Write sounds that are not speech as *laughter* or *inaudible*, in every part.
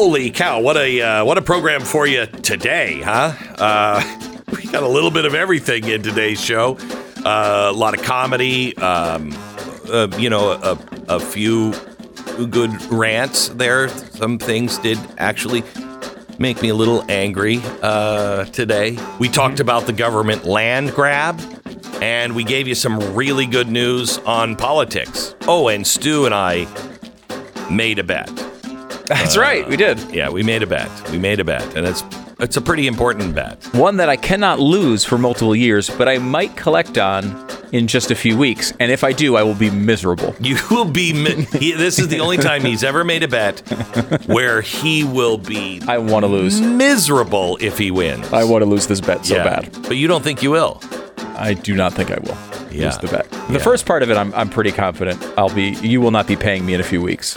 Holy cow! What a uh, what a program for you today, huh? Uh, *laughs* we got a little bit of everything in today's show. Uh, a lot of comedy. Um, uh, you know, a, a few good rants there. Some things did actually make me a little angry uh, today. We talked about the government land grab, and we gave you some really good news on politics. Oh, and Stu and I made a bet. That's uh, right, we did. Yeah, we made a bet. We made a bet, and it's it's a pretty important bet. One that I cannot lose for multiple years, but I might collect on in just a few weeks. And if I do, I will be miserable. You will be. Mi- he, this is the only time he's ever made a bet where he will be I want to lose. miserable if he wins. I want to lose this bet so Yeah. bad. but you don't think you will. I do not think I will Yeah. lose the bet. The Yeah. first part of it, I'm, I'm pretty confident. I'll be. You will not be paying me in a few weeks.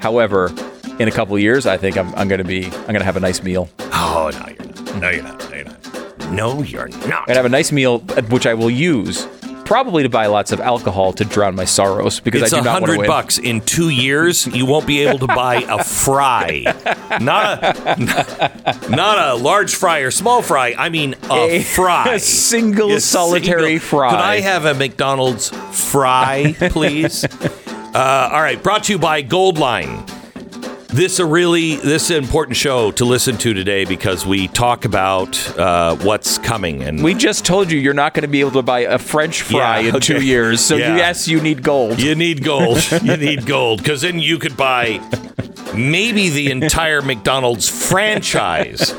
However, in a couple of years, I think I'm, I'm going to be. I'm going to have a nice meal. Oh no, you're not. No, you're not. No, you're not. No, you're not. I'm going to have a nice meal, which I will use probably to buy lots of alcohol to drown my sorrows because It's I do not want to hundred win. bucks in two years. You won't be able to buy a fry, *laughs* not a not a large fry or small fry. I mean a, A- fry, *laughs* a single A solitary fry. Could I have a McDonald's fry, *laughs* please? uh, all right, brought to you by Goldline. This a really this is an important show to listen to today because we talk about uh, what's coming and We just told you you're not going to be able to buy a French fry Yeah, in two years. So Yeah. yes, you need gold. You need gold. you need gold because then you could buy maybe the entire McDonald's franchise.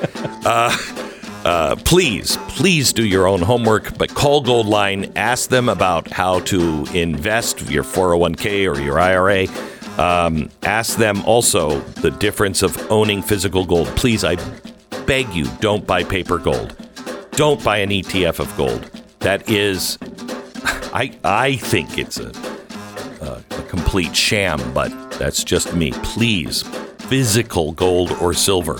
Uh, uh, please, please do your own homework, but call Goldline, ask them about how to invest your 401k or your IRA. Um, ask them also the difference of owning physical gold. Please, I beg you, don't buy paper gold. Don't buy an ETF of gold. That is, *laughs* I I think it's a a complete sham, but that's just me. Please, physical gold or silver.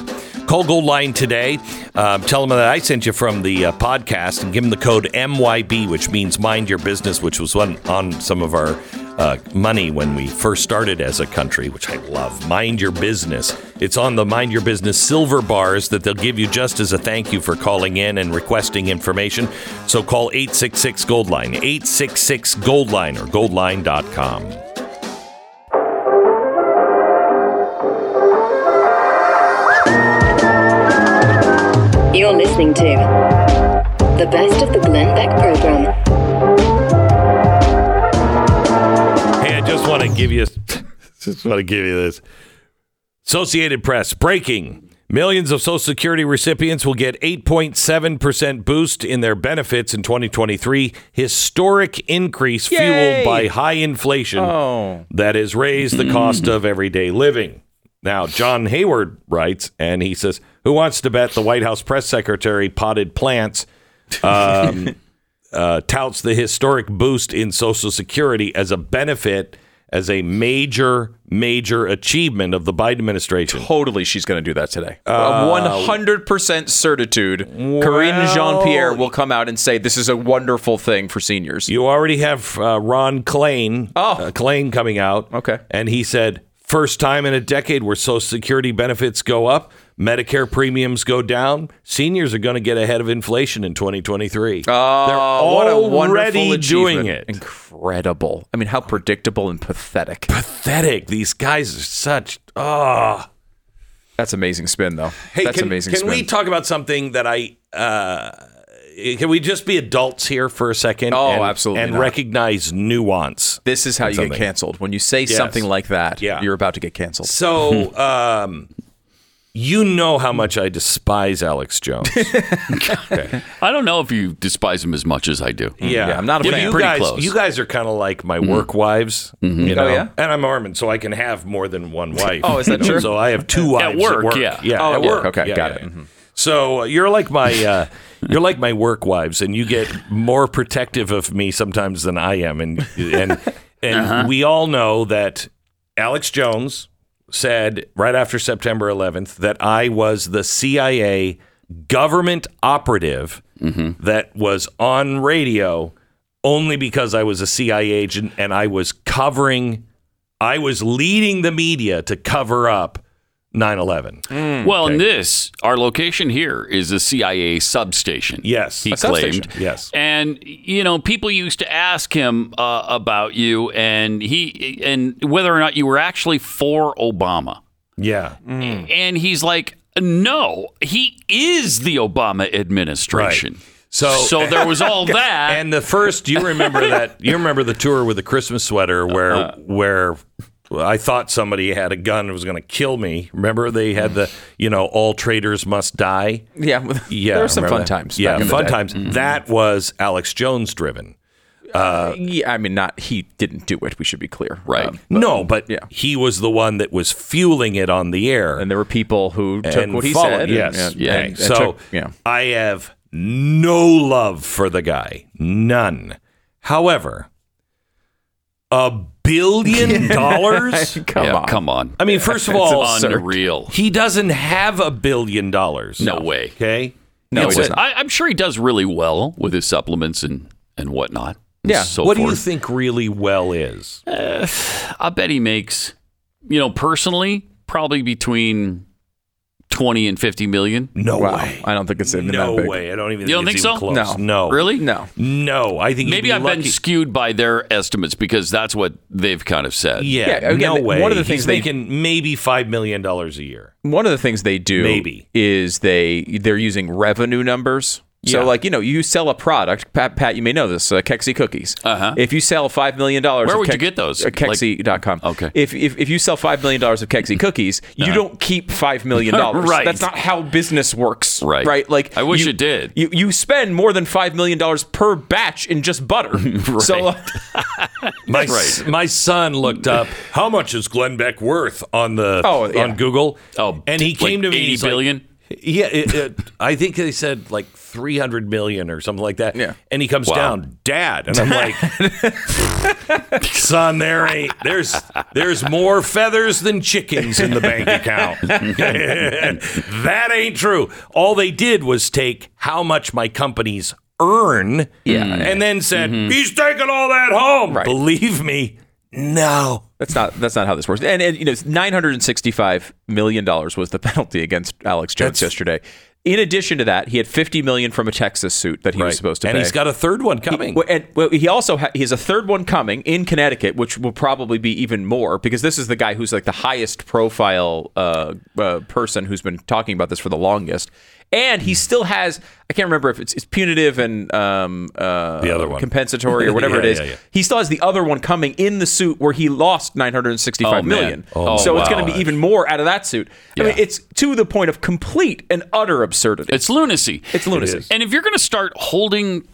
Call Gold Line today. Um, tell them that I sent you from the uh, podcast and give them the code MYB, which means mind your business, which was one on some of our uh, money when we first started as a country, which I love. Mind your business. It's on the Mind Your Business silver bars that they'll give you just as a thank you for calling in and requesting information. So call 866 Goldline, 866 Goldline or goldline.com. You're listening to the best of the Glenn Beck give you *laughs* just want to give you this. Associated Press breaking. Millions of Social Security recipients will get 8.7% boost in their benefits in 2023. Historic increase Yay! fueled by high inflation Oh. that has raised the cost of everyday living. Now, John Hayward writes, and he says, Who wants to bet the White House press secretary potted plants um, *laughs* uh, touts the historic boost in Social Security as a benefit, as a major, major achievement of the Biden administration? Totally, she's going to do that today. One hundred percent certitude. Karine Jean Pierre will come out and say this is a wonderful thing for seniors. You already have uh, Ron Klain, Oh. uh, Klain coming out. Okay. And he said, first time in a decade where Social Security benefits go up, Medicare premiums go down, seniors are going to get ahead of inflation in 2023. Oh, They're what a wonderful already doing it. Incredible. I mean, how predictable and pathetic. Pathetic. These guys are such. Oh. That's amazing spin, though. Hey, That's can, amazing can spin. we talk about something that I. Uh, can we just be adults here for a second? Oh, and, absolutely And not. recognize nuance. this is how you something. get canceled. When you say Yes. something like that, Yeah. you're about to get canceled. So, *laughs* um, you know how much I despise Alex Jones. *laughs* I don't know if you despise him as much as I do. Yeah, Yeah, I'm not a But fan. You Pretty guys, close. you guys are kind of like my work wives. You know, Oh, yeah? and I'm Mormon, so I can have more than one *laughs* wife. Oh, is that true? So I have two wives at work, yeah. yeah, Oh, at at work. work. Okay, Yeah, got yeah, it. yeah. Mhm. So uh, you're like my. Uh, you're like my work wives, and you get more protective of me sometimes than I am, and and and *laughs* Uh-huh. we all know that Alex Jones said right after September 11th that I was the CIA government operative that was on radio only because I was a CIA agent and I was covering, I was leading the media to cover up 9/11. Well, in this, our location here is a CIA substation. Yes. he A claimed. Yes. and you know, people used to ask him uh, about you and he and whether or not you were actually for Obama, Yeah. and he's like, no, he is the Obama administration. Right. So- so there was all *laughs* that. And the first, you remember that? You remember the tour with the Christmas sweater where Uh-huh. where I thought somebody had a gun and was going to kill me. Remember they had the you know all traitors must die. Yeah, *laughs* Yeah, there were some fun that? times. Yeah, back in the fun times. That was Alex Jones driven. Yeah, I mean, not he didn't do it. We should be clear, Right. Um, no, but yeah. he was the one that was fueling it on the air. and there were people who took what he followed- said. Yes. and, Yeah. and- and so took- yeah. I have no love for the guy. None. However, a billion *laughs* dollars? *laughs* Come yeah, on, come on. I mean, first of all, unreal. he doesn't have a billion dollars. No way. Okay. No, It's he does not. I, I'm sure he does really well with his supplements and and whatnot. and Yeah. So what do you think really well is? Uh, I bet he makes, you know, personally, probably between twenty and fifty million. No Wow, way. I don't think it's even No that big. way. I don't even You don't think, it's think even so? close. No. No. Really? No, No. I think Maybe you'd I've be been skewed by their estimates because that's what they've kind of said. Yeah, Yeah, again, no way. one of the He's things they- can maybe five million dollars a year. one of the things they do Maybe. is they they're using revenue numbers. So, Yeah. like you know, you sell a product. Pat, Pat, you may know this. Uh, Kexi cookies. Uh-huh. If you sell five million dollars, Where of would you get those? Uh, Kexi.com. Okay. If, if if you sell five million dollars of Kexi *laughs* cookies, you don't keep five million *laughs* dollars. Right. That's not how business works. Right. Right. Like I wish you- it did. You you spend more than five million dollars per batch in just butter. *laughs* right. So. uh, My Right. my son looked up how much is Glenn Beck worth on the Oh, yeah. on Google. Oh, and he like came to me. 80 he's like- billion? Yeah, it, it, I think they said like three hundred million or something like that. Yeah. and he comes Wow. down, Dad, and I'm like, *laughs* son, there ain't there's there's more feathers than chickens in the bank account. *laughs* that ain't true. All they did was take how much my companies earn, Yeah. and then said mm-hmm. he's taking all that home. Right. Believe me, no. That's not that's not how this works. And, and you know, nine hundred and sixty five million dollars was the *laughs* penalty against Alex Jones That's- yesterday. In addition to that, he had fifty million from a Texas suit that he was supposed to and pay. he's got a third one coming. Well, and well, he also ha- he has a third one coming in Connecticut, which will probably be even more because this is the guy who's like the highest profile uh, uh, person who's been talking about this for the longest, and he still has I can't remember if it's, it's punitive and um, uh, The other one. compensatory or *laughs* whatever it Yeah, is. yeah, yeah. He still has the other one coming in the suit where he lost nine hundred and sixty Oh, five man. Oh, so it's going to be even more out of that suit. I mean, it's to the point of complete and utter absurdity. It's lunacy. It's lunacy. It. And if you're going to start holding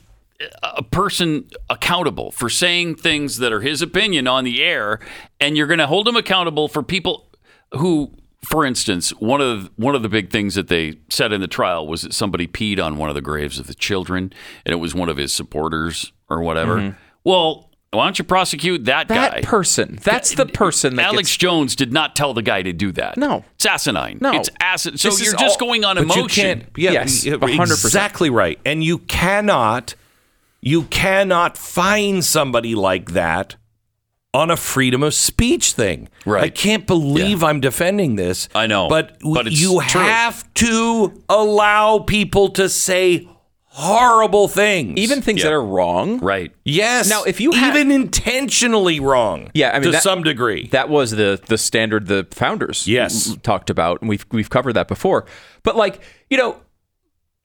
a person accountable for saying things that are his opinion on the air, and you're going to hold him accountable for people who, for instance, one of one of the big things that they said in the trial was that somebody peed on one of the graves of the children, and it was one of his supporters or whatever. Mm-hmm. Well, why don't you prosecute that, Mm-hmm. that person. That's the person that Alex gets- Jones did not tell the guy to do that. No. it's asinine. No. it's acid. So This you're just all- going on But emotion. you can't. Yeah, Yes, 100%. exactly right. And you cannot, you cannot find somebody like that on a freedom of speech thing. Right. I can't believe I'm defending this. I know, but, but you true. have to allow people to say horrible things, even things Yeah. that are wrong. Right. yes. Now, if you had- even intentionally wrong, Yeah, I mean, to that- some degree. That was the the standard the founders Yes. talked about, and we've we've covered that before. But like you know,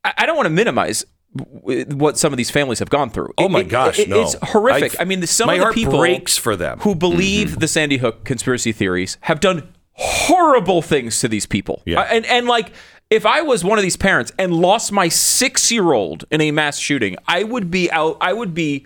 I, I don't want to minimize what some of these families have gone through. Oh my it- gosh, it- no. it's horrific. I- I, mean, the, some my of the heart people breaks for them. who believe mm-hmm. the Sandy Hook conspiracy theories have done horrible things to these people. Yeah. I- and and like. If I was one of these parents and lost my six-year-old in a mass shooting, I would be out. I would be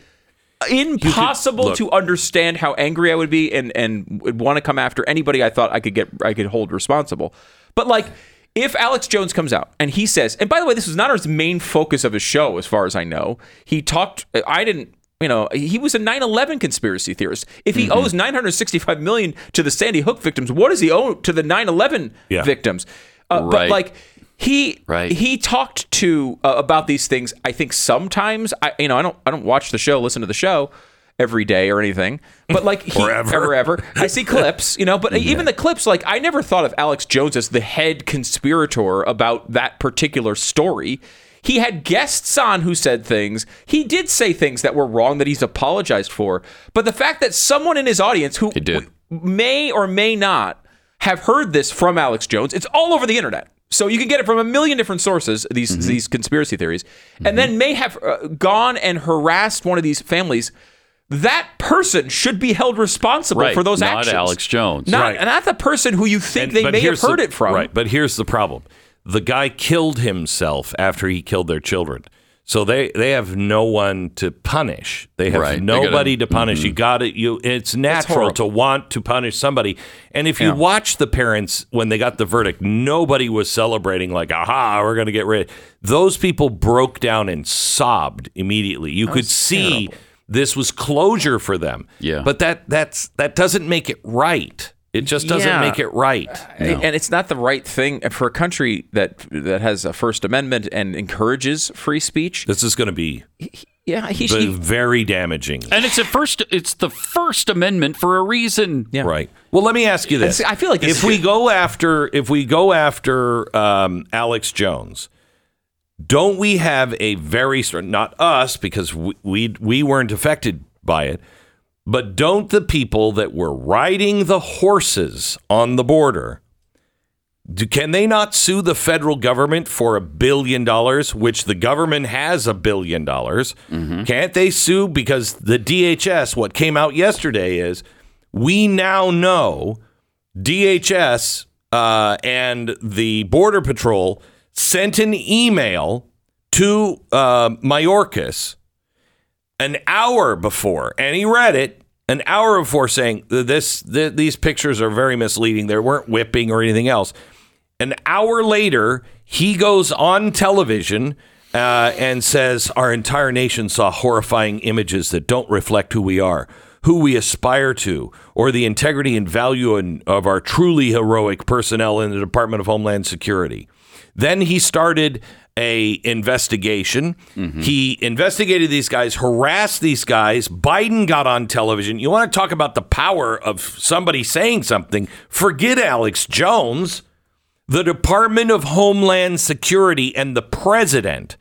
impossible look. to understand how angry I would be and and would want to come after anybody I thought I could get I could hold responsible. But like if Alex Jones comes out and he says, and by the way, this was not his main focus of his show, as far as I know. He talked. I didn't. You know, he was a 9/11 conspiracy theorist. If he owes 965 million to the Sandy Hook victims, what does he owe to the 9/11 Yeah. victims? Uh, But Right. like he Right. he talked to uh, about these things. I think sometimes I you know I don't I don't watch the show, listen to the show, every day or anything, but like he, *laughs* Or ever. ever. I see clips, you know, but *laughs* even the clips, like I never thought of Alex Jones as the head conspirator about that particular story. He had guests on who said things. He did say things that were wrong that he's apologized for. But the fact that someone in his audience who did. w- may or may not have heard this from Alex Jones, it's all over the internet. So you can get it from a million different sources. These Mm-hmm. these conspiracy theories, and then may have uh, gone and harassed one of these families. That person should be held responsible Right, for those not actions. Alex Jones. not Right. not the person who you think they may have here's the- heard it from. Right, but here's the problem: the guy killed himself after he killed their children. So they they have no one to punish. They have Right, they gotta- nobody to punish. You mm-hmm. got it. you. It's natural horrible. to want to punish somebody. And if you watch the parents when they got the verdict, nobody was celebrating like, "Aha, we're going to get rid." Those people broke down and sobbed immediately. You could see this was closure for them. Yeah. but that that's that doesn't make it right. It just doesn't Yeah. make it right. And it's not the right thing for a country that that has a First Amendment and encourages free speech. This is going to be Yeah, he v- very damaging. And it's a first. It's the First Amendment for a reason. Yeah. Right. Well, let me ask you this: I feel like this if is we good. go after if we go after um, Alex Jones, don't we have a very not us because we, we we weren't affected by it, but don't the people that were riding the horses on the border? Do, can they not sue the federal government for a billion dollars, which the government has a billion dollars? Can't they sue because the DHS, what came out yesterday is we now know DHS uh, and the Border Patrol sent an email to uh, Mayorkas an hour before, and he read it an hour before, saying this th- these pictures are very misleading. There weren't whipping or anything else. An hour later, he goes on television uh, and says, Our entire nation saw horrifying images that don't reflect who we are, who we aspire to, or the integrity and value in, of our truly heroic personnel in the Department of Homeland Security. Then he started a investigation. He investigated these guys, harassed these guys. Biden got on television. You want to talk about the power of somebody saying something? Forget Alex Jones the Department of Homeland Security and the president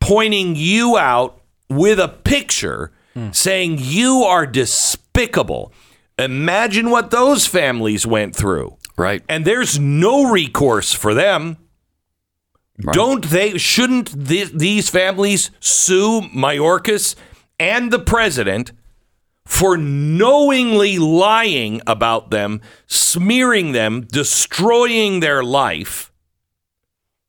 pointing you out with a picture saying you are despicable. Imagine what those families went through. Right. And there's no recourse for them. Don't they? Shouldn't th- these families sue Mayorkas and the president for knowingly lying about them, smearing them, destroying their life?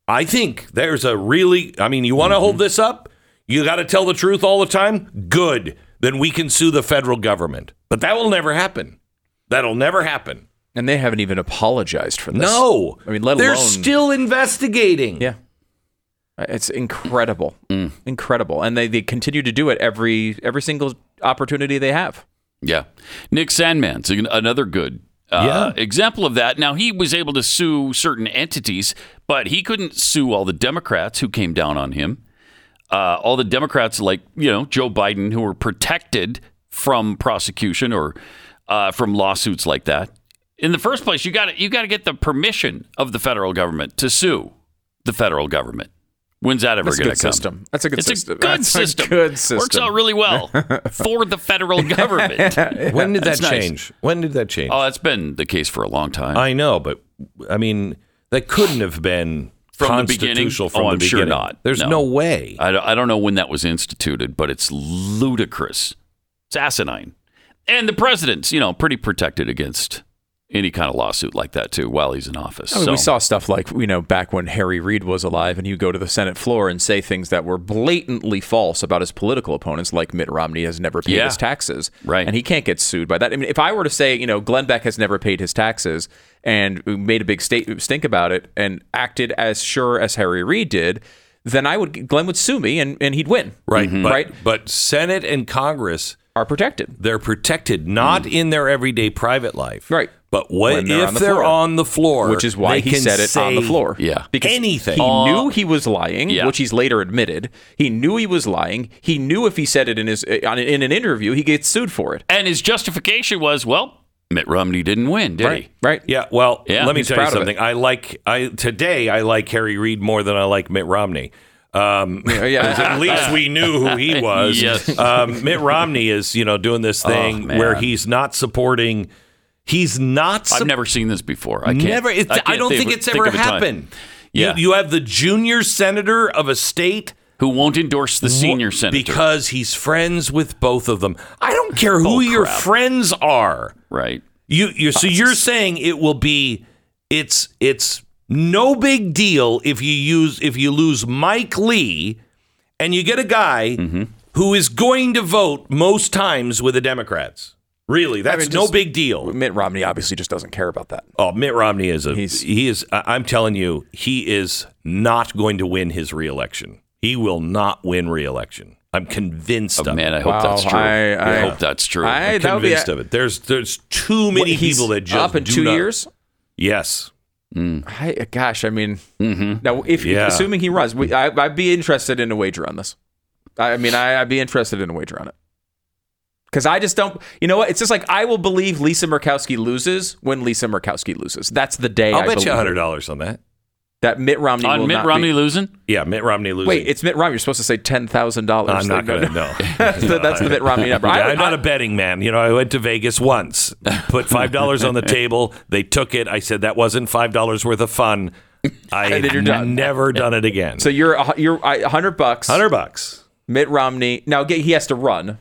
I think there's a really, I mean, you want to hold mm-hmm. this up? You got to tell the truth all the time? Good. Then we can sue the federal government. But that will never happen. That'll never happen. And they haven't even apologized for this. No. I mean, let alone They're alone- still investigating. Yeah. It's incredible. Incredible. And they, they continue to do it every every single opportunity they have. Yeah. Nick Sandmann's another good uh, example of that. Now, he was able to sue certain entities, but he couldn't sue all the Democrats who came down on him. Uh, all the Democrats, like, you know, Joe Biden, who were protected from prosecution or uh, from lawsuits like that. In the first place, you got to you got to get the permission of the federal government to sue the federal government. When's that ever That's a going good to come? system. That's a good it's system. a good That's a system. Works out really well *laughs* for the federal government. *laughs* When did that That's nice. change? When did that change? Oh, that's been the case for a long time. I know, but I mean, that couldn't have been From the beginning? constitutional from Oh, the I'm sure beginning. not. There's No. no, way. I don't, I don't know when that was instituted, but it's ludicrous. It's asinine. And the president's, you know, pretty protected against any kind of lawsuit like that too while he's in office. I mean, so, we saw stuff like you know back when Harry Reid was alive, and he'd go to the Senate floor and say things that were blatantly false about his political opponents, like Mitt Romney has never paid Yeah. his taxes, Right. And he can't get sued by that. I mean, if I were to say, you know, Glenn Beck has never paid his taxes and made a big state stink about it and acted as sure as Harry Reid did, then I would Glenn would sue me and, and he'd win, Right, mm-hmm. but, right. But Senate and Congress are protected. They're protected not in their everyday private life. Right. But what When they're if on the they're floor. on the floor? Which is why he said it on the floor. Yeah. Because anything. He Uh, knew he was lying, yeah. which he's later admitted. He knew he was lying. He knew if he said it in his in an interview, he gets sued for it. And his justification was, well, Mitt Romney didn't win, did he? Right. Yeah, well, Yeah, let me he's tell you proud of it. something. I like I today I like Harry Reid more than I like Mitt Romney. Um, *laughs* yeah. at least we knew who he *laughs* was. Yes. Um, Mitt Romney is, you know, doing this thing man. where he's not supporting. He's not. I've never seen this before. I can't. never. I, can't don't think of- it's ever time. happened. Yeah. You, you have the junior senator of a state Who won't endorse the senior senator? because he's friends with both of them. I don't care *laughs* who Bull your friends are. right. You you so you're saying it will be it's it's no big deal if you use if you lose Mike Lee and you get a guy Mm-hmm. who is going to vote most times with the Democrats. Really, that's mean, no big deal. Mitt Romney obviously just doesn't care about that. Oh, Mitt Romney is a He's- he is I- I'm telling you, he is not going to win his reelection. He will not win reelection. I'm convinced Oh, of man, it. I hope Wow, that's true. I- I, I- hope that's true. I- I'm that would be convinced of it. There's there's too many He's people that just up in do two not- years. Yes. Mm. I, uh, gosh, I mean, mm-hmm. now if Yeah. assuming he runs, we, I, I'd be interested in a wager on this. I, I mean, I, I'd be interested in a wager on it because I just don't. You know what? It's just like I will believe Lisa Murkowski loses when Lisa Murkowski loses. That's the day. I'll I bet you believe hundred dollars on that. That Mitt Romney On will Mitt not Romney Be, losing? Yeah, Mitt Romney losing. wait, it's Mitt Romney. You're supposed to say ten thousand dollars. I'm not going to know. *laughs* that's, the, that's the Mitt Romney number. I, I'm not I- a betting man. You know, I went to Vegas once, put five dollars on the *laughs* table. They took it. I said that wasn't five dollars worth of fun. *laughs* I And done. never done it again. so you're you're a hundred bucks. hundred bucks. Mitt Romney. Now he has to run,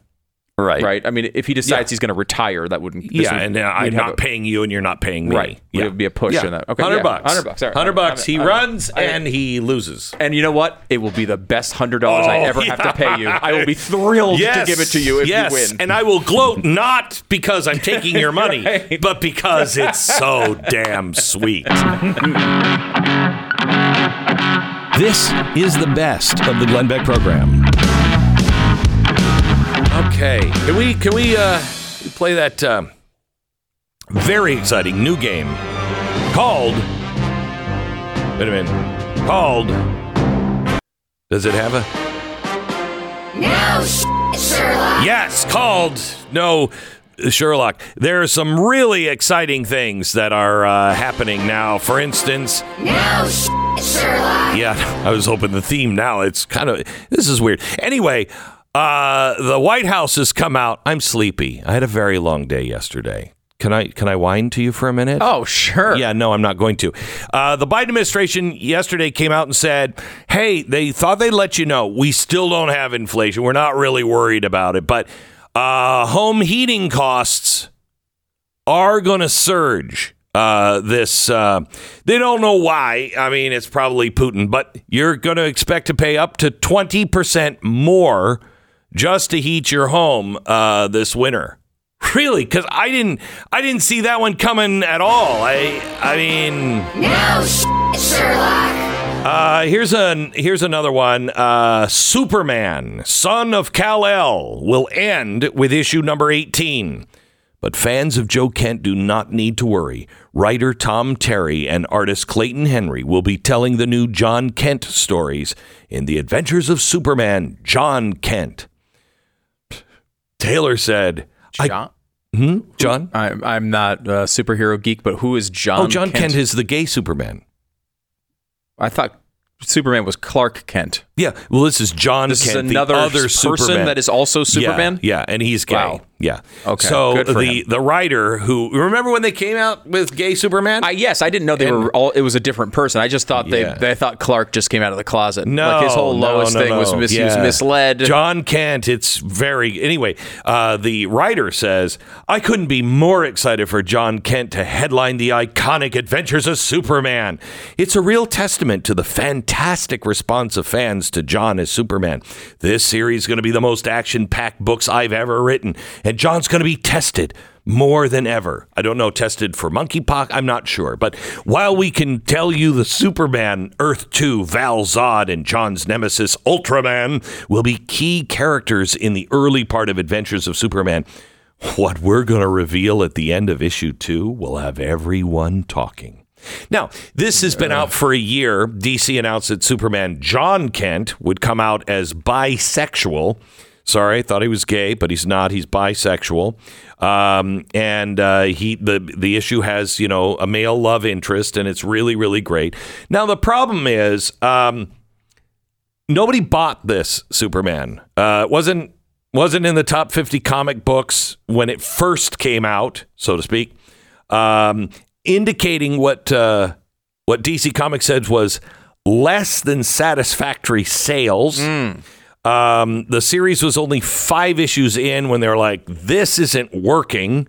Right. right? I mean, if he decides Yeah. he's going to retire, that wouldn't. this Yeah, would- and uh, I'm we'd have not a- paying you, and you're not paying me. Right. Yeah, Would be a push yeah. in that. Okay, hundred yeah. bucks. 100 bucks. All right. Hundred bucks. He I- I- runs I- and he loses. And you know what? It will be the best hundred dollars I Oh, ever have to pay you. I will be thrilled Yes, to give it to you if yes. you win. and I will gloat not because I'm taking your money, *laughs* Right. but because it's so damn sweet. This is the best of the Glenn Beck program. Okay, can we can we uh, play that um very exciting new game called? Wait a minute, called. Does it have a? No sh- Sherlock. Yes, called no Sherlock. There are some really exciting things that are uh, happening now. For instance, No sh- Sherlock. yeah, *laughs* I was hoping the theme now. It's kind of this is weird. Anyway, uh, the White House has come out. I'm sleepy. I had a very long day yesterday. Can I can I whine to you for a minute? oh, sure. Yeah, no, I'm not going to. Uh, the Biden administration yesterday came out and said, hey, they thought they'd let you know we still don't have inflation. We're not really worried about it, but uh, home heating costs are going to surge. Uh, this uh, they don't know why. I mean, it's probably Putin, but you're going to expect to pay up to twenty percent more just to heat your home uh, this winter. *laughs* Really? Because I didn't, I didn't see that one coming at all. I, I mean, No sh- Sherlock. uh, here's an here's another one. Uh, Superman, son of Kal El, will end with issue number eighteen. But fans of Joe Kent do not need to worry. Writer Tom Terry and artist Clayton Henry will be telling the new Jon Kent stories in The Adventures of Superman, Jon Kent. Taylor said, I, Jon. hmm, Jon? I'm, I'm not a superhero geek, but who is Jon? Oh, Jon Kent is the gay Superman. I thought Superman was Clark Kent. Yeah, well, this is Jon This Kent, is another the other person Superman. that is also Yeah, Superman. Yeah, and he's gay. Wow. Yeah. Okay, So the him. the writer who remember when they came out with gay Superman? I, yes, I didn't know they And- were all. It was a different person. I just thought Yeah. they. They thought Clark just came out of the closet. no, like his whole no, Lois no, thing was no. mis- he was misled. Jon Kent, it's very anyway. Uh, the writer says, "I couldn't be more excited for Jon Kent to headline the iconic Adventures of Superman. It's a real testament to the fantastic response of fans to Jon as Superman. This series is going to be the most action-packed books I've ever written, and Jon's going to be tested more than ever. I don't know, tested for monkeypox. I'm not sure. But while we can tell you the Superman Earth 2, Val Zod, and Jon's nemesis, Ultraman, will be key characters in the early part of Adventures of Superman, what we're going to reveal at the end of issue two will have everyone talking. Now, this has been out for a year. DC announced that Superman Jon Kent would come out as bisexual. Sorry, I thought he was gay, but he's not. He's bisexual, um, and uh, he the the issue has you know a male love interest, and it's really really great. Now the problem is um, nobody bought this Superman. Uh, it wasn't wasn't in the top fifty comic books when it first came out, so to speak, um, indicating what uh, what DC Comics said was less than satisfactory sales. Um, the series was only five issues in when they're like, "This isn't working."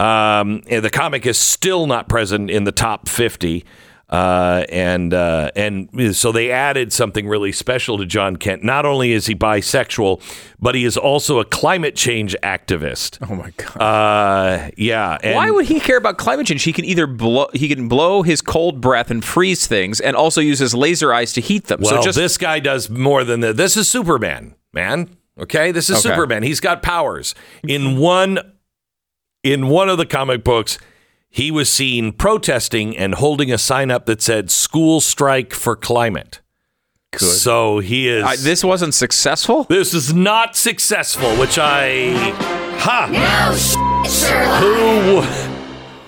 Um, the comic is still not present in the top fifty, uh, and uh, and so they added something really special to Jon Kent. Not only is he bisexual, but he is also a climate change activist. Oh my god. Uh, yeah. and- Why would he care about climate change? He can either blow he can blow his cold breath and freeze things, and also use his laser eyes to heat them. Well, so just this guy does more than that. This is Superman, man. Okay, this is Okay. Superman. He's got powers. In one, in one of the comic books, he was seen protesting and holding a sign up that said "School Strike for Climate." So he is. I, this wasn't successful. this is not successful, which I, ha, No Sherlock.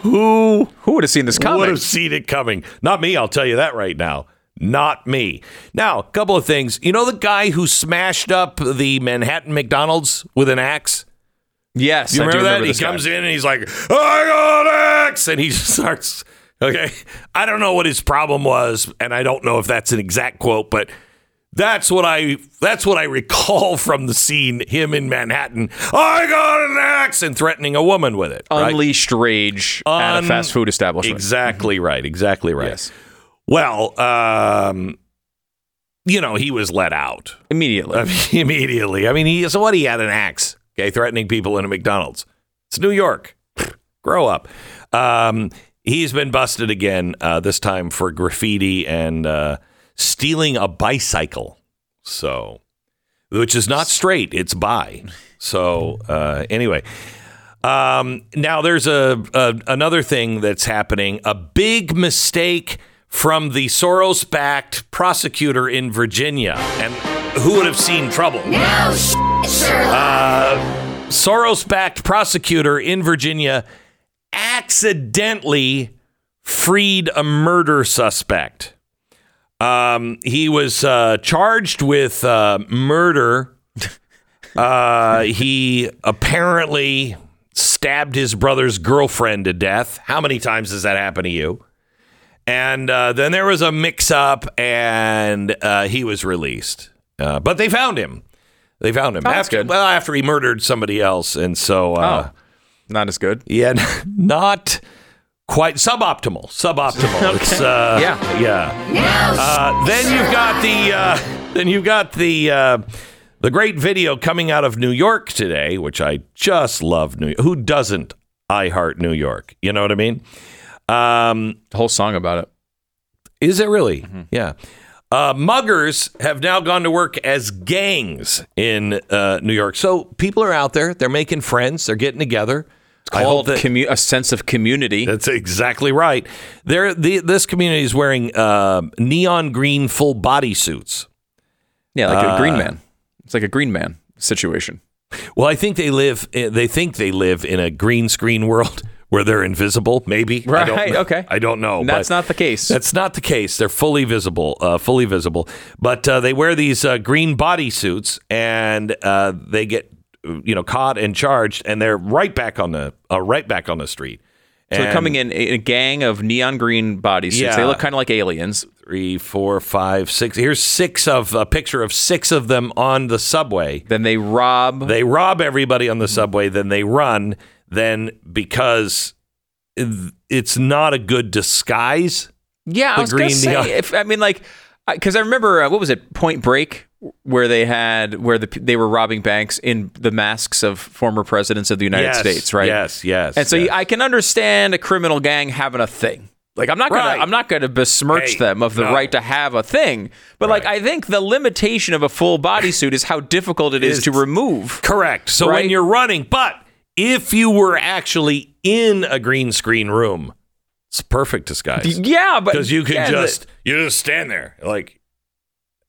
who, who Who would have seen this coming? would have seen it coming. Not me, I'll tell you that right now. Not me. Now, a couple of things. You know the guy who smashed up the Manhattan McDonald's with an axe? Yes, You remember that? he guy. comes in and he's like, I got an axe! And he *laughs* starts, okay. I don't know what his problem was, and I don't know if that's an exact quote, but that's what I that's what I recall *laughs* from the scene, him in Manhattan. I got an axe and threatening a woman with it. right? Unleashed rage at a fast food establishment. Exactly right. Exactly right. Yes. Well, um, you know, he was let out Immediately. I *laughs* mean, immediately. I mean, he so what? He had an axe, okay, threatening people in a McDonald's. It's New York. Grow up. Um, he's been busted again. Uh, this time for graffiti and uh, stealing a bicycle. So, which is not straight. It's bi. So uh, anyway. Um, now there's a, a another thing that's happening. A big mistake from the Soros-backed prosecutor in Virginia, and who would have seen trouble? No shit, Sherlock. Soros-backed prosecutor in Virginia accidentally freed a murder suspect. Um, he was uh, charged with uh, murder. *laughs* Uh, he apparently stabbed his brother's girlfriend to death. How many times does that happen to you? And uh, then there was a mix-up, and uh, he was released. Uh, but they found him. They found him Oh, that's after good. well after he murdered somebody else, and so uh, Oh. Not as good. yeah, *laughs* not quite suboptimal. Suboptimal. *laughs* It's uh, Yeah. yeah. No Uh, then you've got the uh, then you've got the uh, the great video coming out of New York today, which I just love. New York. who doesn't I heart New York? You know what I mean? Um, whole song about it. is it really? Mm-hmm. Yeah. Uh, muggers have now gone to work as gangs in uh, New York. So people are out there. They're making friends. They're getting together. It's Called that commu- a sense of community. that's exactly right. There, the, this community is wearing uh, neon green full body suits. Yeah, like Uh, a green man. It's like a green man situation. Well, I think they live. eh, They think they live in a green screen world *laughs* where they're invisible. Maybe. I don't Right, know. okay. I don't know. That's not the case. That's not the case. They're fully visible. Uh, fully visible. But uh, they wear these uh, green body suits, and uh, they get you know caught and charged, and they're right back on the uh, right back on the street. So coming in a gang of neon green bodysuits. Yeah. They look kind of like aliens. three, four, five, six. Here's six of a picture of six of them on the subway. Then they rob. They rob everybody on the subway, then they run. Then because it's not a good disguise. yeah, I was going to say. If I mean, like, because I remember uh, what was it? Point Break. where they had where the they were robbing banks in the masks of former presidents of the United Yes, States, right? yes, yes, And so yes. I can understand a criminal gang having a thing. Like I'm not gonna Right. I'm not gonna besmirch Hey, them of the no. right to have a thing, but like I think the limitation of a full bodysuit is how difficult it is Is- to remove. Correct. So when you're running, but if you were actually in a green screen room, it's perfect disguise. Yeah, but Because you can yeah, just you just stand there like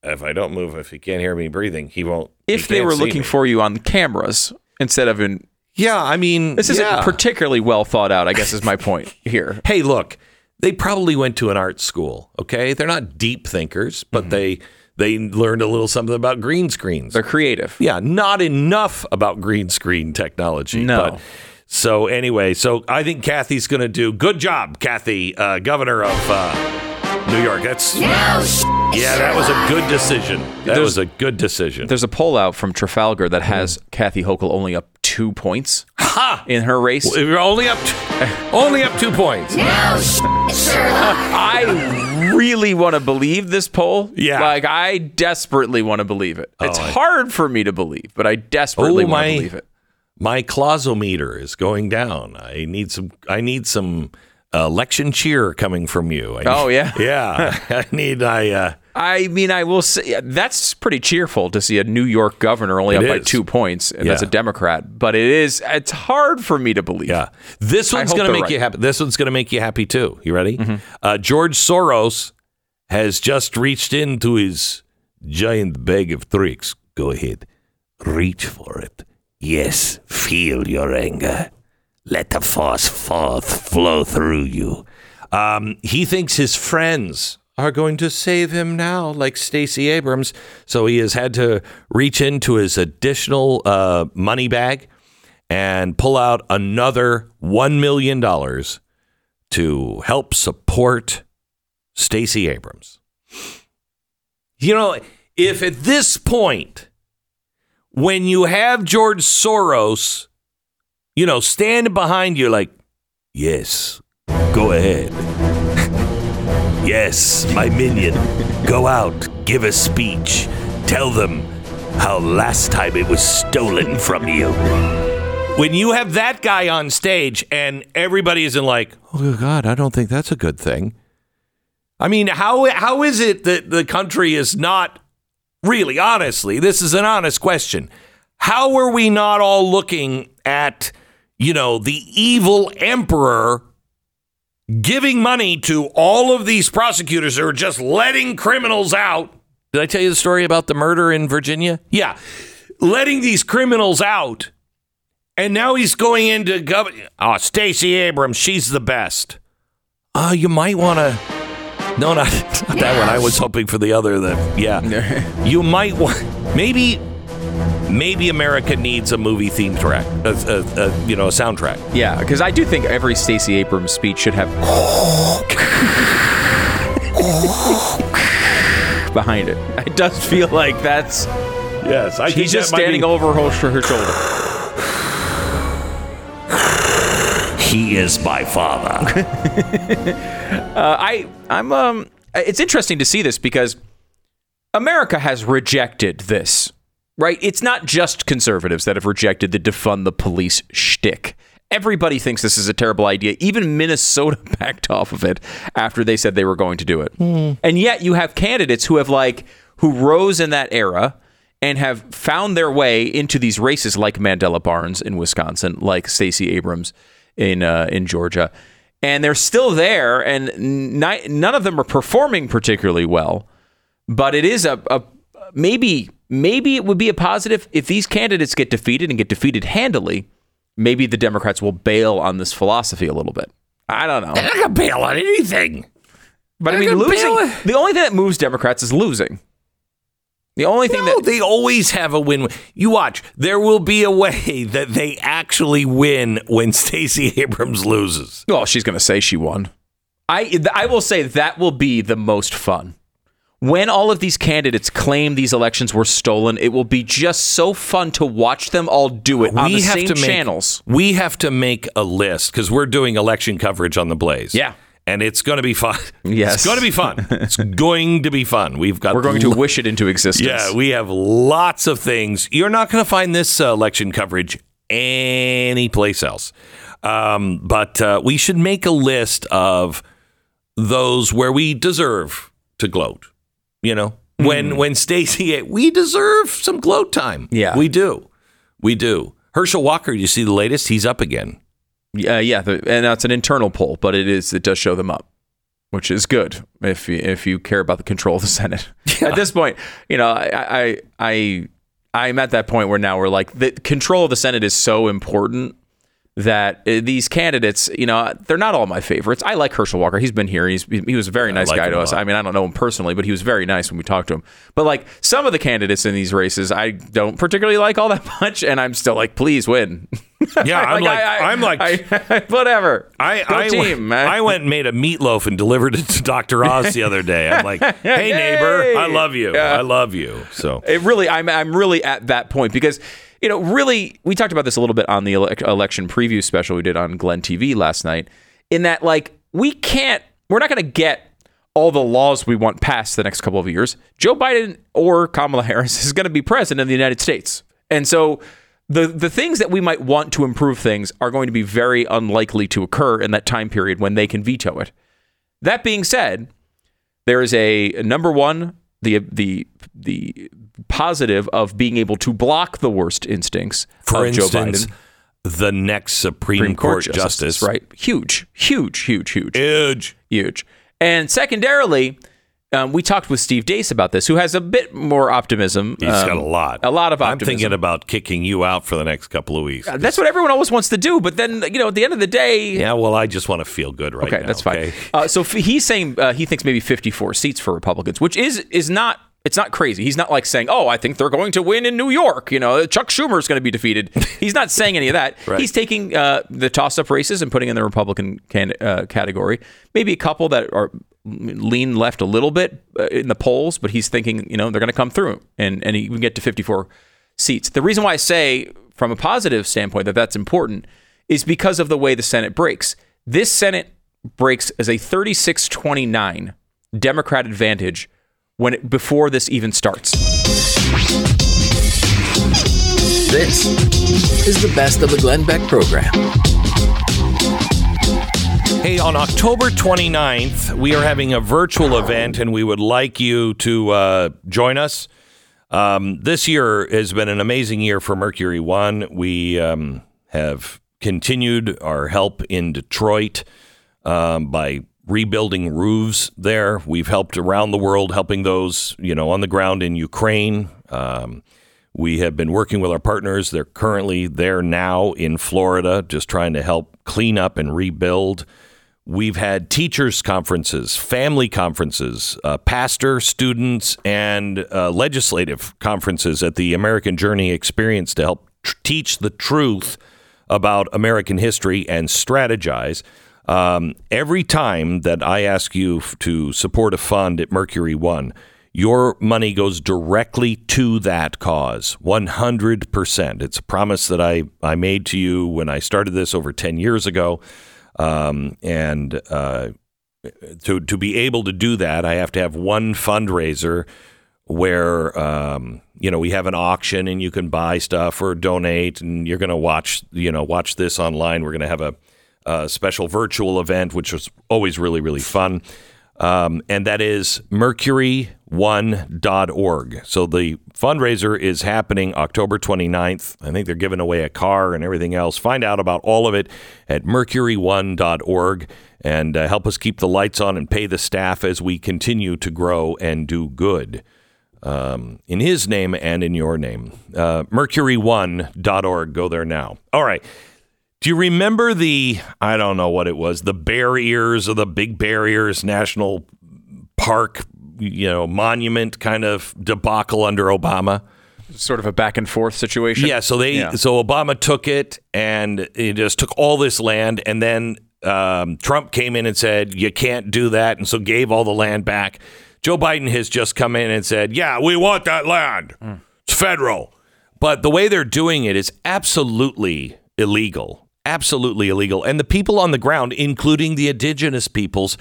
if I don't move, if he can't hear me breathing, he won't. he if they were looking me. for you on cameras instead of in yeah, I mean, this isn't yeah. particularly well thought out. I guess is my point *laughs* here. hey, look, they probably went to an art school. Okay, they're not deep thinkers, but Mm-hmm. they they learned a little something about green screens. They're creative. Yeah, not enough about green screen technology. No. But, so anyway, so I think Kathy's going to do good job, Kathy, uh, governor of uh, New York. That's Now, sh- yeah, that was a good decision. That was a good decision. There's a poll out from Trafalgar that has hmm. Kathy Hochul only up two points Ha! in her race. We're only up, t- only up two points. now, sh- *laughs* I really want to believe this poll. Yeah. Like, I desperately want to believe it. Oh, it's I- hard for me to believe, but I desperately Oh, want my- to believe it. My clausometer is going down. I need some. I need some election cheer coming from you. I Oh, yeah? *laughs* yeah. I need. I. Uh, I mean, I will say that's pretty cheerful to see a New York governor only up by two points, and that's a Democrat. But it is, it's hard for me to believe. Yeah. This one's going to make you happy. This one's going to make you happy too. You ready? Mm-hmm. Uh, George Soros has just reached into his giant bag of tricks. Go ahead. Reach for it. Yes, feel your anger. Let the force forth flow through you. Um, he thinks his friends are going to save him now, like Stacey Abrams. So he has had to reach into his additional uh, money bag and pull out another $1 million to help support Stacey Abrams. You know, if at this point, when you have George Soros, you know, standing behind you, like, yes, go ahead. *laughs* yes, my minion, go out, give a speech, tell them how last time it was stolen from you when you have that guy on stage and everybody isn't like, oh God, I don't think that's a good thing. I mean, how how is it that the country is not really, honestly, this is an honest question. How are we not all looking at, you know, the evil emperor giving money to all of these prosecutors who are just letting criminals out? Did I tell you the story about the murder in Virginia? Yeah. Letting these criminals out and now he's going into government. Oh, Stacey Abrams, she's the best. Uh, you might want to. No, not, *laughs* not that one. I was hoping for the other. That yeah, *laughs* you might want. Maybe, maybe America needs a movie theme track. A, a, a, you know, a soundtrack. Yeah, because I do think every Stacey Abrams speech should have *laughs* behind it. It does feel like that's Yes, I he's just standing over her, her shoulder. He is my father. *laughs* Uh, I I'm um it's interesting to see this because America has rejected this. Right? It's not just conservatives that have rejected the defund the police shtick. Everybody thinks this is a terrible idea. Even Minnesota *laughs* backed off of it after they said they were going to do it. And yet you have candidates who have like who rose in that era and have found their way into these races like Mandela Barnes in Wisconsin, like Stacey Abrams in uh, in Georgia. And they're still there and ni- none of them are performing particularly well but it is a, a maybe maybe it would be a positive if these candidates get defeated and get defeated handily. Maybe the Democrats will bail on this philosophy a little bit. I don't know, I'm not gonna bail on anything. but I they're mean, losing. bail- The only thing that moves Democrats is losing. The only thing No, that they always have a win. You watch. There will be a way *laughs* that they actually win when *laughs* Stacey Abrams loses. well, she's going to say she won. I I will say that will be the most fun. When all of these candidates claim these elections were stolen, it will be just so fun to watch them all do it on the same make, channels. We have to make a list because we're doing election coverage on the Blaze. Yeah. and it's going to be fun. *laughs* Yes. it's going to be fun. *laughs* It's going to be fun. We've got We're going to wish it into existence. yeah, we have lots of things. You're not going to find this uh, election coverage anyplace else. Um, but uh, we should make a list of those where we deserve to gloat. You know, when when Stacey, *laughs* we deserve some gloat time. Yeah. we do, we do. Herschel Walker, you see the latest? He's up again. Uh, yeah, the, and that's an internal poll, but it is it does show them up, which is good if you, if you care about the control of the Senate. *laughs* At this point, you know, I I I I'm at that point where now we're like the control of the Senate is so important that uh, these candidates, you know, they're not all my favorites. I like Herschel Walker. He's been here. He's he was a very nice like guy to us. I mean, I don't know him personally, but he was very nice when we talked to him. But like some of the candidates in these races, I don't particularly like all that *laughs* much, and I'm still like, please win. Yeah, *laughs* I'm like, I, am like, I, *laughs* whatever. I, Go I, team, man. I went and made a meatloaf and delivered it to Dr. Oz the other day. I'm like, hey, neighbor, I love you. Yeah. I love you. So, It really, I'm, I'm really at that point because, you know, really, we talked about this a little bit on the elec election preview special we did on Glenn TV last night. In that, like, we can't, we're not going to get all the laws we want passed the next couple of years. Joe Biden or Kamala Harris *laughs* is going to be president of the United States, and so. The, the things that we might want to improve things are going to be very unlikely to occur in that time period when they can veto it. That being said, there is a number one the the the positive of being able to block the worst instincts for of instance, Joe Biden. the next Supreme, Supreme Court, justice, right? Huge, huge, huge, huge, Huge. huge. And secondarily, um, we talked with Steve Deace about this, who has a bit more optimism. He's um, got a lot. a lot of optimism. I'm thinking about kicking you out for the next couple of weeks. That's what everyone always wants to do, but then you know, at the end of the day, yeah, well, I just want to feel good right now. Okay, now. that's fine. okay? Uh, so f- he's saying uh, he thinks maybe 54 seats for Republicans, which is is not it's not crazy. He's not like saying, "Oh, I think they're going to win in New York." You know, Chuck Schumer is going to be defeated. *laughs* He's not saying any of that. Right. He's taking uh, the toss-up races and putting in the Republican can- uh, category. Maybe a couple that are lean left a little bit uh, in the polls, but he's thinking, you know, they're going to come through and and he can get to 54 seats. The reason why I say from a positive standpoint that that's important is because of the way the Senate breaks. This Senate breaks as a 36-29 Democrat advantage when it, before this even starts. This is the best of the Glenn Beck program. Hey, on October 29th, we are having a virtual event, and we would like you to uh, join us. Um, this year has been an amazing year for Mercury One. We um, have continued our help in Detroit um, by rebuilding roofs there. We've helped around the world, helping those you know on the ground in Ukraine. Um, we have been working with our partners. They're currently there now in Florida, just trying to help clean up and rebuild. We've had teachers' conferences, family conferences, uh, pastor, students, and uh, legislative conferences at the American Journey Experience to help tr- teach the truth about American history and strategize. Um, every time that I ask you f- to support a fund at Mercury One, your money goes directly to that cause 100%. It's a promise that I, I made to you when I started this over 10 years ago. Um, and uh, to, to be able to do that, I have to have one fundraiser where um, you know we have an auction and you can buy stuff or donate and you're going to watch you know watch this online. We're going to have a, a special virtual event which was always really really fun um, and that is mercury1.org so the fundraiser is happening october 29th i think they're giving away a car and everything else find out about all of it at mercury1.org and uh, help us keep the lights on and pay the staff as we continue to grow and do good um, in his name and in your name. Uh, Mercury1.org. Go there now. All right. Do you remember the, I don't know what it was, the barriers or the Big Barriers National Park, you know, monument kind of debacle under Obama? Sort of a back and forth situation. Yeah, so they Yeah. so Obama took it and he just took all this land and then um, Trump came in and said you can't do that and so gave all the land back. Joe Biden has just come in and said, "Yeah, we want that land. It's federal." But the way they're doing it is absolutely illegal absolutely illegal. And the people on the ground, including the indigenous peoples,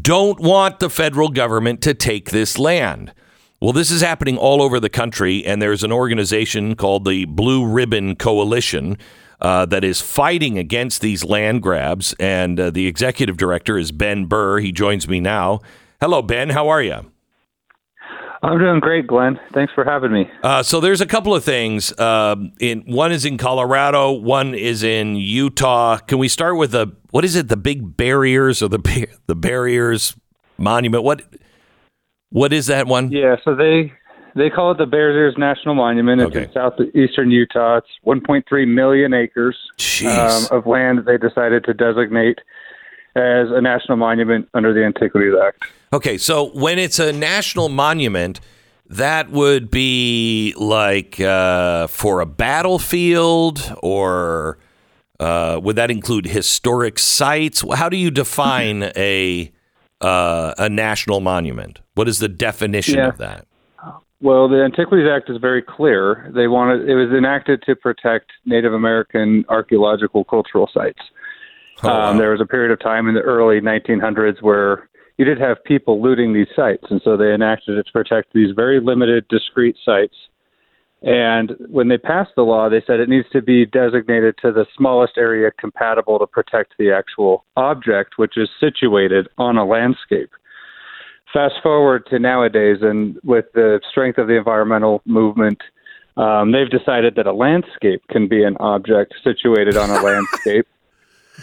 don't want the federal government to take this land. Well, this is happening all over the country, and there's an organization called the Blue Ribbon Coalition uh, that is fighting against these land grabs. And uh, the executive director is Ben Burr. He joins me now. Hello, Ben. How are you? I'm doing great, Glenn. Thanks for having me. Uh, so there's a couple of things. Um, in one is in Colorado, one is in Utah. Can we start with the what is it? The big barriers or the the barriers monument? What what is that one? Yeah, so they they call it the Bears Ears National Monument. It's Okay. in southeastern Utah. It's 1.3 million acres um, of land that they decided to designate as a national monument under the Antiquities Act. Okay, so when it's a national monument, that would be like uh, for a battlefield, or uh, would that include historic sites? How do you define a uh, a national monument? What is the definition Yeah. of that? Well, the Antiquities Act is very clear. They wanted it was enacted to protect Native American archaeological cultural sites. Oh, wow. Um, there was a period of time in the early 1900s where you did have people looting these sites, and so they enacted it to protect these very limited, discrete sites. And when they passed the law, they said it needs to be designated to the smallest area compatible to protect the actual object, which is situated on a landscape. Fast forward to nowadays, and with the strength of the environmental movement, um, they've decided that a landscape can be an object situated on a *laughs* landscape.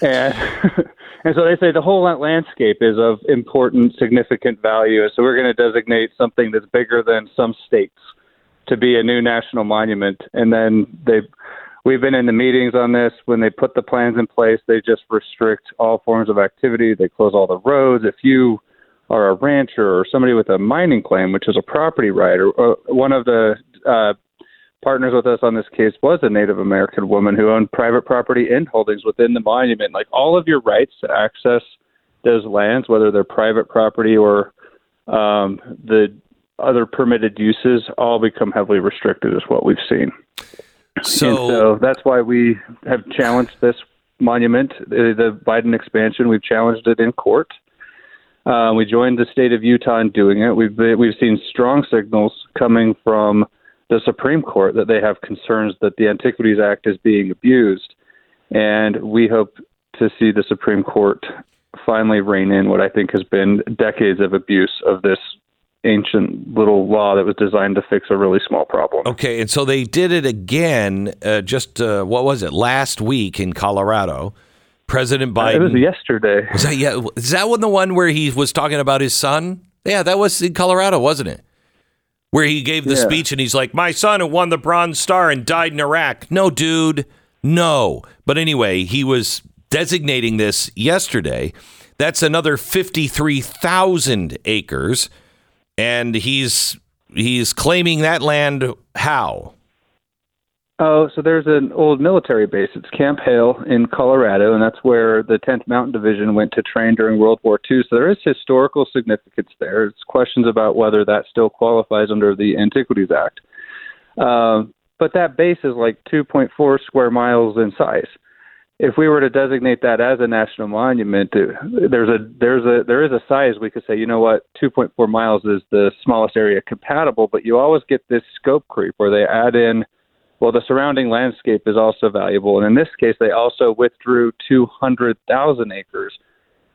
And *laughs* and so they say the whole landscape is of important, significant value. So we're going to designate something that's bigger than some states to be a new national monument. And then they, we've been in the meetings on this. When they put the plans in place, they just restrict all forms of activity. They close all the roads. If you are a rancher or somebody with a mining claim, which is a property right, or, or one of the uh, partners with us on this case was a Native American woman who owned private property and holdings within the monument. Like all of your rights to access those lands, whether they're private property or um, the other permitted uses, all become heavily restricted, is what we've seen. So, and so that's why we have challenged this monument, the, the Biden expansion. We've challenged it in court. Uh, we joined the state of Utah in doing it. We've been, we've seen strong signals coming from the Supreme Court that they have concerns that the Antiquities Act is being abused, and we hope to see the Supreme Court finally rein in what I think has been decades of abuse of this ancient little law that was designed to fix a really small problem. okay, and so they did it again. Uh, just uh, what was it last week in Colorado? President Biden. It was yesterday. Was that yeah? Is that one the one where he was talking about his son? Yeah, that was in Colorado, wasn't it? Where he gave the Yeah. speech and he's like, "My son who won the Bronze Star and died in Iraq." No, dude, no. But anyway, he was designating this yesterday. That's another fifty-three thousand acres, and he's he's claiming that land. How? Oh, so there's an old military base. It's Camp Hale in Colorado, and that's where the 10th Mountain Division went to train during World War II. So there is historical significance there. It's questions about whether that still qualifies under the Antiquities Act. Um, but that base is like 2.4 square miles in size. If we were to designate that as a national monument, there's a there's a there is a size we could say, you know what, 2.4 miles is the smallest area compatible, but you always get this scope creep where they add in well, the surrounding landscape is also valuable. And in this case, they also withdrew 200,000 acres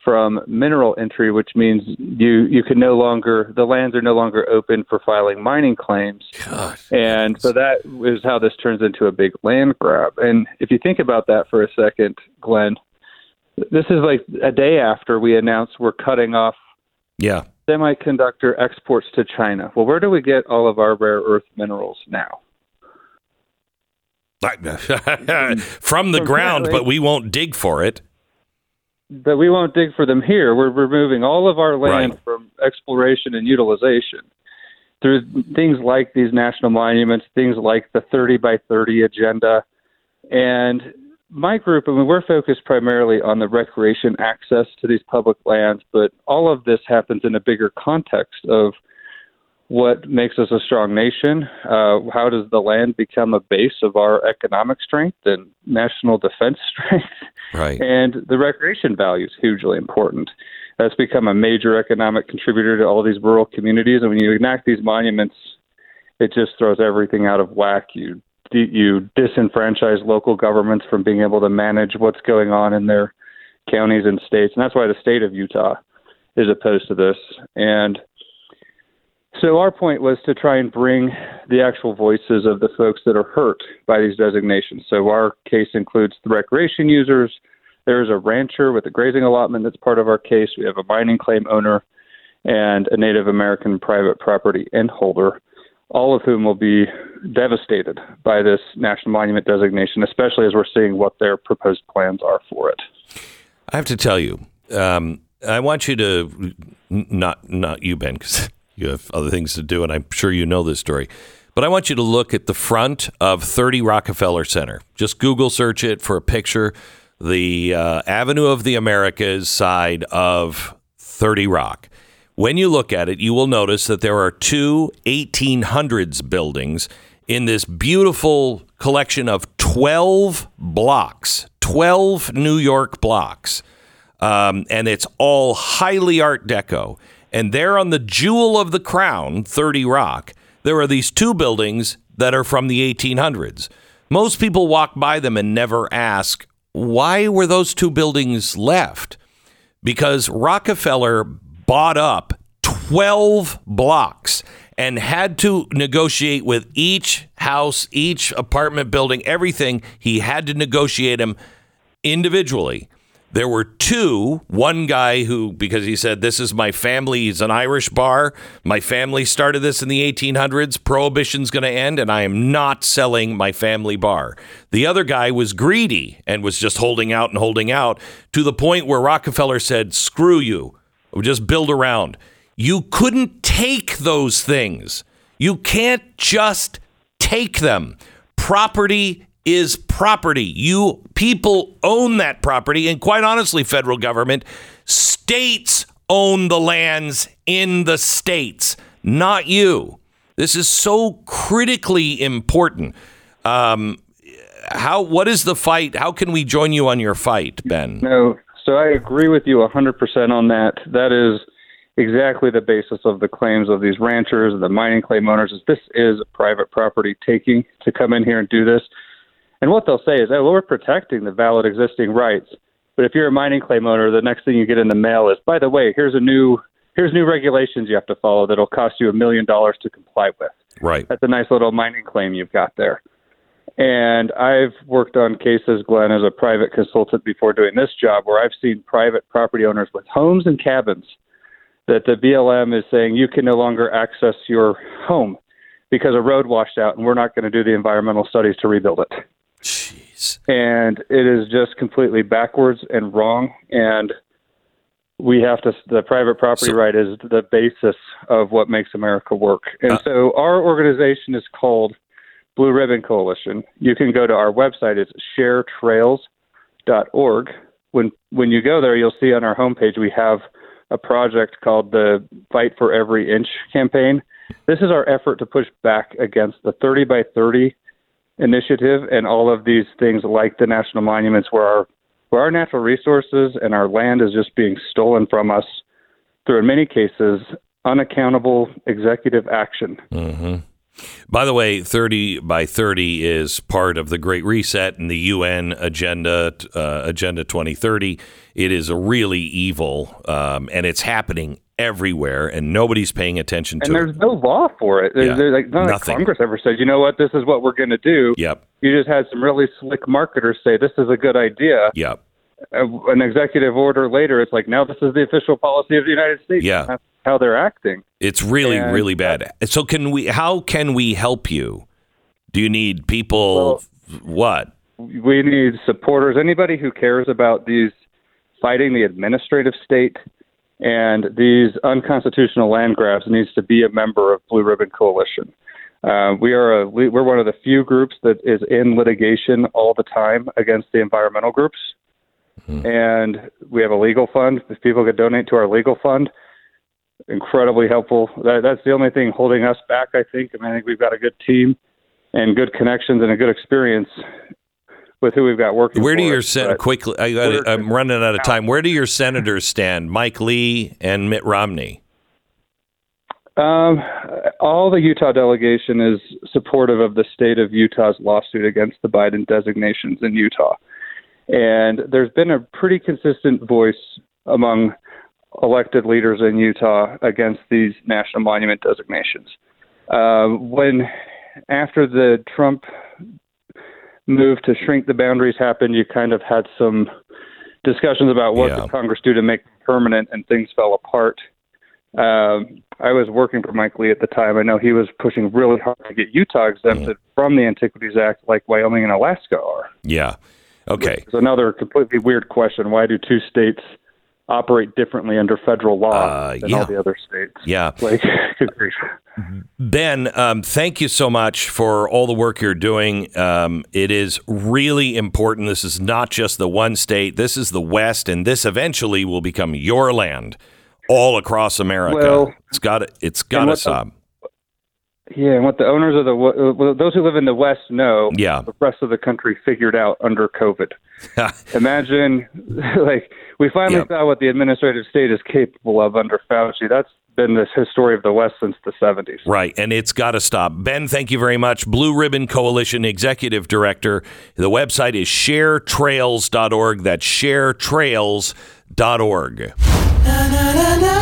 from mineral entry, which means you, you can no longer, the lands are no longer open for filing mining claims. God. And so that is how this turns into a big land grab. And if you think about that for a second, Glenn, this is like a day after we announced we're cutting off Yeah. semiconductor exports to China. Well, where do we get all of our rare earth minerals now? *laughs* From the ground, but we won't dig for it. But we won't dig for them here. We're removing all of our land Right. from exploration and utilization through things like these national monuments, things like the 30 by 30 agenda. And my group, I mean, we're focused primarily on the recreation access to these public lands, but all of this happens in a bigger context of what makes us a strong nation? Uh, how does the land become a base of our economic strength and national defense *laughs* strength? Right. And the recreation value is hugely important. That's become a major economic contributor to all these rural communities. And when you enact these monuments, it just throws everything out of whack. You you disenfranchise local governments from being able to manage what's going on in their counties and states, and that's why the state of Utah is opposed to this. And so our point was to try and bring the actual voices of the folks that are hurt by these designations. So our case includes the recreation users. There's a rancher with a grazing allotment that's part of our case. We have a mining claim owner and a Native American private property inholder, all of whom will be devastated by this national monument designation, especially as we're seeing what their proposed plans are for it. I have to tell you, um, I want you to not not you, Ben, because you have other things to do, and I'm sure you know this story. But I want you to look at the front of 30 Rockefeller Center. Just Google search it for a picture. The uh, Avenue of the Americas side of 30 Rock. When you look at it, you will notice that there are two 1800s buildings in this beautiful collection of 12 blocks, 12 New York blocks. Um, and it's all highly Art Deco. And there on the jewel of the crown, 30 Rock, there are these two buildings that are from the 1800s. Most people walk by them and never ask, why were those two buildings left? Because Rockefeller bought up 12 blocks and had to negotiate with each house, each apartment building, everything. He had to negotiate them individually. There were two. One guy who, because he said, This is my family, he's an Irish bar. My family started this in the 1800s. Prohibition's going to end, and I am not selling my family bar. The other guy was greedy and was just holding out and holding out to the point where Rockefeller said, Screw you. We'll just build around. You couldn't take those things. You can't just take them. Property is property. You people own that property, and quite honestly, federal government, states own the lands in the states, not you. This is so critically important. Um, how? What is the fight? How can we join you on your fight, Ben? No, so I agree with you 100% on that. That is exactly the basis of the claims of these ranchers and the mining claim owners is this is private property taking to come in here and do this. And what they'll say is, oh, well, we're protecting the valid existing rights. But if you're a mining claim owner, the next thing you get in the mail is, by the way, here's a new here's new regulations you have to follow that'll cost you a million dollars to comply with. Right. That's a nice little mining claim you've got there. And I've worked on cases, Glenn, as a private consultant before doing this job, where I've seen private property owners with homes and cabins that the BLM is saying you can no longer access your home because a road washed out and we're not going to do the environmental studies to rebuild it. Jeez. And it is just completely backwards and wrong. And we have to, the private property So- right is the basis of what makes America work. And Uh, so our organization is called Blue Ribbon Coalition. You can go to our website, it's sharetrails.org. When, when you go there, you'll see on our homepage we have a project called the Fight for Every Inch campaign. This is our effort to push back against the 30 by 30 initiative and all of these things like the national monuments where our where our natural resources and our land is just being stolen from us through in many cases unaccountable executive action. By the way, 30 by 30 is part of the Great Reset and the UN Agenda, uh, Agenda 2030. It is a really evil, um, and it's happening everywhere, and nobody's paying attention And to it. And there's no law for it. There's, Yeah. there's like Nothing. Congress ever said, you know what, this is what we're going to do. Yep, You just had some really slick marketers say this is a good idea. yep. Uh, an executive order later, it's like now this is the official policy of the United States. Yeah. That's how they're acting. It's really, And- really bad. So, can we? How can we help you? Do you need people? what? we need supporters, anybody who cares about these fighting the administrative state and these unconstitutional land grabs needs to be a member of Blue Ribbon Coalition. Uh, we are a we're one of the few groups that is in litigation all the time against the environmental groups, and we have a legal fund. If people could donate to our legal fund, incredibly helpful. That, that's the only thing holding us back. I think. I mean, I think we've got a good team and good connections and a good experience with who we've got working. Where do your sen- quickly? I I'm running out of time. Where do your senators stand? Mike Lee and Mitt Romney. Um, all the Utah delegation is supportive of the state of Utah's lawsuit against the Biden designations in Utah. And there's been a pretty consistent voice among elected leaders in Utah against these national monument designations. Um, when, after the Trump move to shrink the boundaries happened, you kind of had some discussions about what Yeah. could Congress do to make permanent, and things fell apart. Um, I was working for Mike Lee at the time. I know he was pushing really hard to get Utah exempted from the Antiquities Act, like Wyoming and Alaska are. Yeah. Okay. It's another completely weird question. Why do two states operate differently under federal law Uh, than yeah. all the other states? Yeah. *laughs* Like. *laughs* Ben, um, thank you so much for all the work you're doing. Um, it is really important. This is not just the one state. This is the West, and this eventually will become your land all across America. Well, it's got to. It's got to stop. Yeah, and what the owners of the uh, well, those who live in the West know, Yeah. the rest of the country figured out under COVID. *laughs* Imagine, *laughs* like, we finally Yep. saw what the administrative state is capable of under Fauci. That's been the history of the West since the 70s. Right, and it's got to stop. Ben, thank you very much. Blue Ribbon Coalition Executive Director. The website is sharetrails.org. That's sharetrails.org. Na na na na